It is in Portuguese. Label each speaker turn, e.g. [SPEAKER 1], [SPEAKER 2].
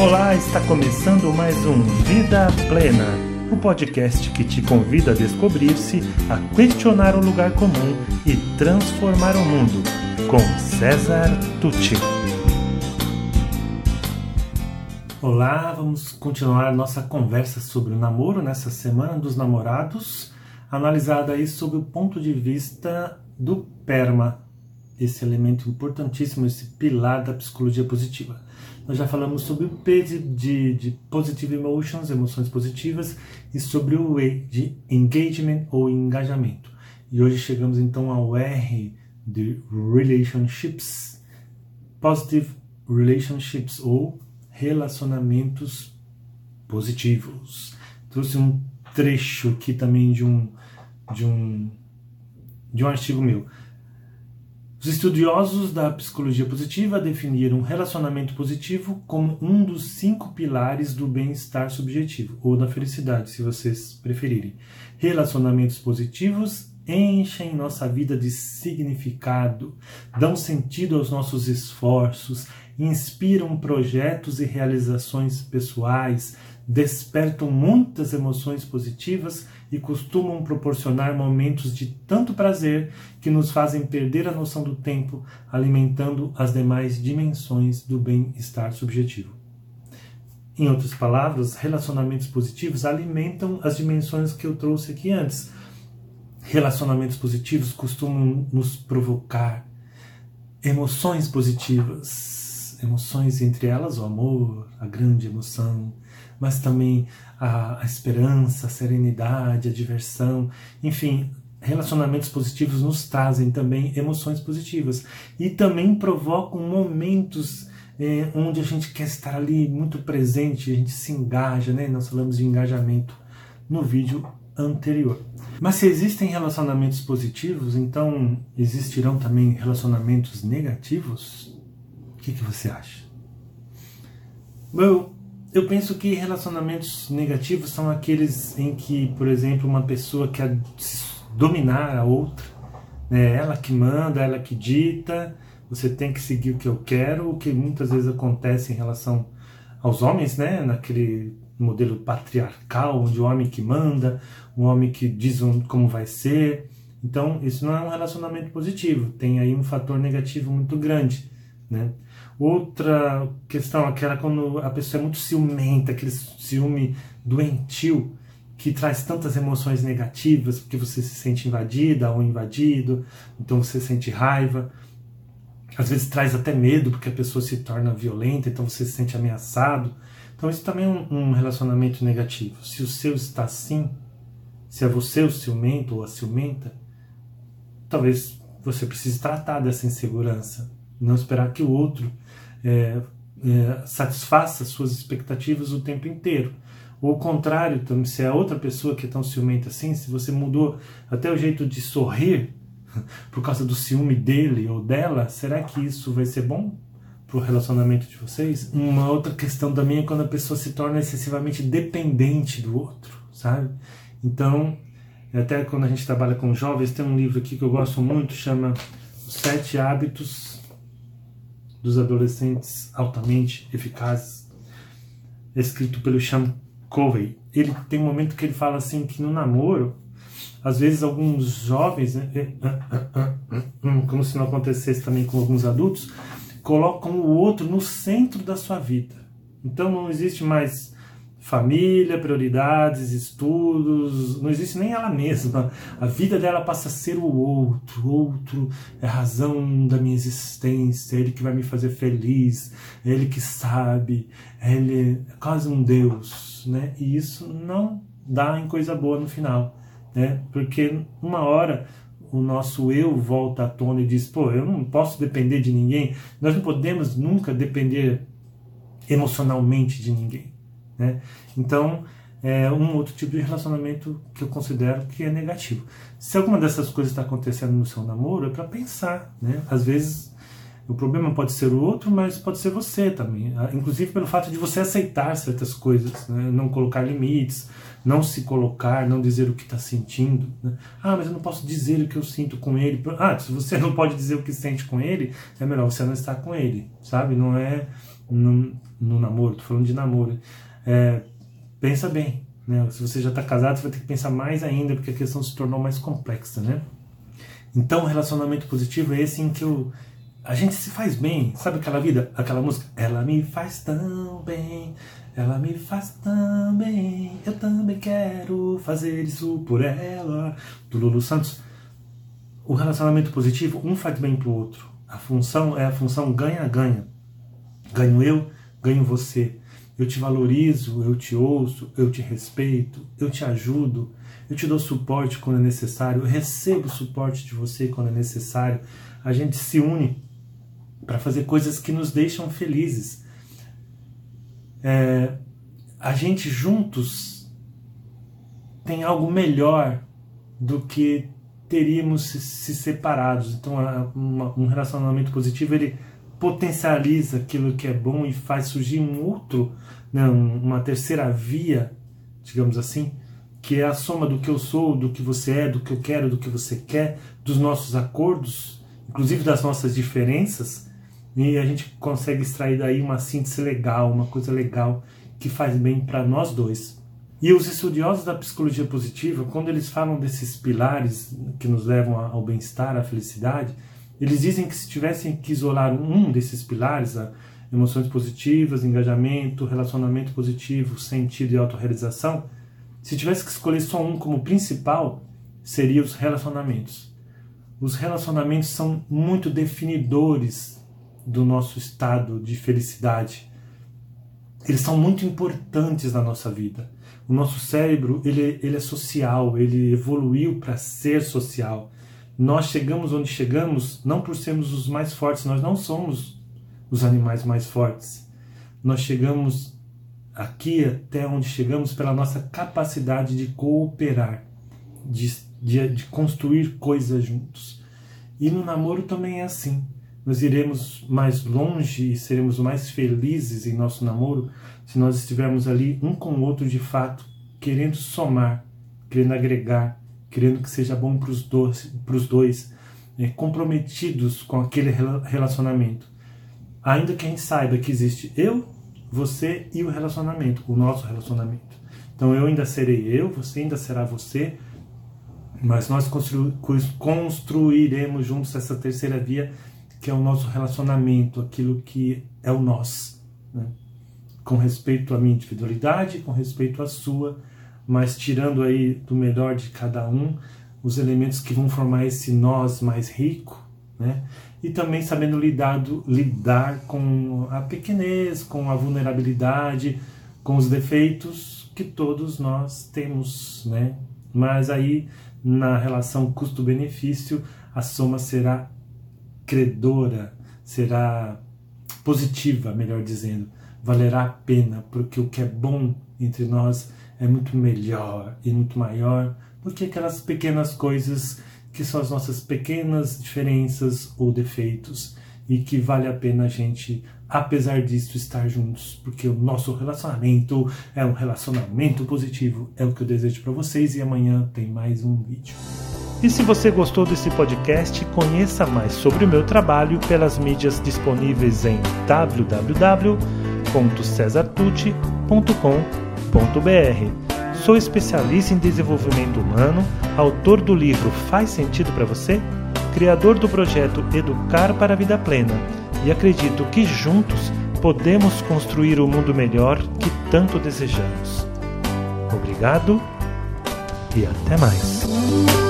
[SPEAKER 1] Olá, está começando mais um Vida Plena, o podcast que te convida a descobrir-se, a questionar o lugar comum e transformar o mundo, com César Tucci. Olá, vamos continuar nossa conversa sobre o namoro nessa semana dos namorados, analisada aí sob o ponto de vista do PERMA, esse elemento importantíssimo, esse pilar da psicologia positiva. Nós já falamos sobre o P de, de, de Positive Emotions, emoções positivas, e sobre o E de Engagement ou engajamento. E hoje chegamos então ao R de Relationships, Positive Relationships ou relacionamentos positivos. Trouxe um trecho aqui também de um de um de um artigo meu. Os estudiosos da psicologia positiva definiram relacionamento positivo como um dos cinco pilares do bem-estar subjetivo, ou da felicidade, se vocês preferirem. Relacionamentos positivos enchem nossa vida de significado, dão sentido aos nossos esforços, inspiram projetos e realizações pessoais, despertam muitas emoções positivas e costumam proporcionar momentos de tanto prazer que nos fazem perder a noção do tempo, alimentando as demais dimensões do bem-estar subjetivo. Em outras palavras, relacionamentos positivos alimentam as dimensões que eu trouxe aqui antes. Relacionamentos positivos costumam nos provocar emoções positivas, emoções entre elas o amor, a grande emoção, mas também a, a esperança, a serenidade, a diversão, enfim, relacionamentos positivos nos trazem também emoções positivas e também provocam momentos é, onde a gente quer estar ali muito presente, a gente se engaja, né? Nós falamos de engajamento no vídeo anterior. Mas se existem relacionamentos positivos, então existirão também relacionamentos negativos? Que, que você acha? Bom, eu penso que relacionamentos negativos são aqueles em que, por exemplo, uma pessoa quer dominar a outra, né? ela que manda, ela que dita, você tem que seguir o que eu quero, o que muitas vezes acontece em relação aos homens, né? naquele modelo patriarcal, onde o homem que manda, o homem que diz como vai ser. Então, isso não é um relacionamento positivo, tem aí um fator negativo muito grande. Né? Outra questão, aquela quando a pessoa é muito ciumenta, aquele ciúme doentio que traz tantas emoções negativas, porque você se sente invadida ou invadido, então você sente raiva. Às vezes traz até medo, porque a pessoa se torna violenta, então você se sente ameaçado. Então isso também é um, um relacionamento negativo. Se o seu está assim, se é você o ciumento ou a ciumenta, talvez você precise tratar dessa insegurança, não esperar que o outro é, é, satisfaça suas expectativas o tempo inteiro. Ou o contrário, também, se é outra pessoa que é tão ciumenta assim, se você mudou até o jeito de sorrir por causa do ciúme dele ou dela, será que isso vai ser bom para o relacionamento de vocês? Uma outra questão também é quando a pessoa se torna excessivamente dependente do outro, sabe? Então, até quando a gente trabalha com jovens, tem um livro aqui que eu gosto muito, chama Os Sete Hábitos dos adolescentes altamente eficazes, escrito pelo Sean Covey. Ele tem um momento que ele fala assim que no namoro, às vezes alguns jovens, né, é, é, é, como se não acontecesse também com alguns adultos, colocam o outro no centro da sua vida. Então não existe mais família, prioridades, estudos, não existe nem ela mesma. A vida dela passa a ser o outro, o outro é a razão da minha existência, é ele que vai me fazer feliz, é ele que sabe, ele é quase um Deus, né? E isso não dá em coisa boa no final, né? Porque uma hora o nosso eu volta à tona e diz: pô, eu não posso depender de ninguém, nós não podemos nunca depender emocionalmente de ninguém. Né? Então, é um outro tipo de relacionamento que eu considero que é negativo. Se alguma dessas coisas está acontecendo no seu namoro, é para pensar. Né? Às vezes, o problema pode ser o outro, mas pode ser você também. Ah, inclusive pelo fato de você aceitar certas coisas, né? não colocar limites, não se colocar, não dizer o que está sentindo. Né? Ah, mas eu não posso dizer o que eu sinto com ele. Ah, se você não pode dizer o que sente com ele, é melhor você não estar com ele, sabe? Não é. Não, no namoro, tô falando de namoro. É, pensa bem, né? Se você já está casado, você vai ter que pensar mais ainda, porque a questão se tornou mais complexa, né? Então, relacionamento positivo é esse em que eu, a gente se faz bem. Sabe aquela vida, aquela música? Ela me faz tão bem, ela me faz tão bem, eu também quero fazer isso por ela. Do Lulu Santos. O relacionamento positivo, um faz bem pro outro. A função é a função ganha-ganha. Ganho eu, ganho você. Eu te valorizo, eu te ouço, eu te respeito, eu te ajudo, eu te dou suporte quando é necessário, eu recebo suporte de você quando é necessário. A gente se une para fazer coisas que nos deixam felizes. É, a gente juntos tem algo melhor do que teríamos se, se separados. Então, uma, um relacionamento positivo ele potencializa aquilo que é bom e faz surgir um outro, né, uma terceira via, digamos assim, que é a soma do que eu sou, do que você é, do que eu quero, do que você quer, dos nossos acordos, inclusive das nossas diferenças, e a gente consegue extrair daí uma síntese legal, uma coisa legal que faz bem para nós dois. E os estudiosos da psicologia positiva, quando eles falam desses pilares que nos levam ao bem-estar, à felicidade, eles dizem que se tivessem que isolar um desses pilares, emoções positivas, engajamento, relacionamento positivo, sentido e autorrealização, se tivesse que escolher só um como principal, seria os relacionamentos. Os relacionamentos são muito definidores do nosso estado de felicidade. Eles são muito importantes na nossa vida. O nosso cérebro ele, ele é social, ele evoluiu para ser social. Nós chegamos onde chegamos não por sermos os mais fortes, nós não somos os animais mais fortes. Nós chegamos aqui até onde chegamos pela nossa capacidade de cooperar, de, de, de construir coisas juntos. E no namoro também é assim. Nós iremos mais longe e seremos mais felizes em nosso namoro se nós estivermos ali um com o outro de fato, querendo somar, querendo agregar, querendo que seja bom para os dois, dois é, comprometidos com aquele relacionamento. Ainda que a gente saiba que existe eu você e o relacionamento, o nosso relacionamento. Então eu ainda serei eu, você ainda será você, mas nós constru construiremos juntos essa terceira via que é o nosso relacionamento, aquilo que é o nós, né? com respeito à minha individualidade, com respeito à sua, mas tirando aí do melhor de cada um os elementos que vão formar esse nós mais rico, né? e também sabendo lidar, lidar com a pequenez, com a vulnerabilidade, com os defeitos que todos nós temos, né? Mas aí na relação custo-benefício a soma será credora, será positiva, melhor dizendo, valerá a pena, porque o que é bom entre nós é muito melhor e muito maior do que aquelas pequenas coisas que são as nossas pequenas diferenças ou defeitos e que vale a pena a gente, apesar disso, estar juntos, porque o nosso relacionamento é um relacionamento positivo. É o que eu desejo para vocês e amanhã tem mais um vídeo. E se você gostou desse podcast, conheça mais sobre o meu trabalho pelas mídias disponíveis em www.cesartucci.com.br Sou especialista em desenvolvimento humano, autor do livro Faz Sentido para Você, criador do projeto Educar para a Vida Plena e acredito que juntos podemos construir o mundo melhor que tanto desejamos. Obrigado e até mais.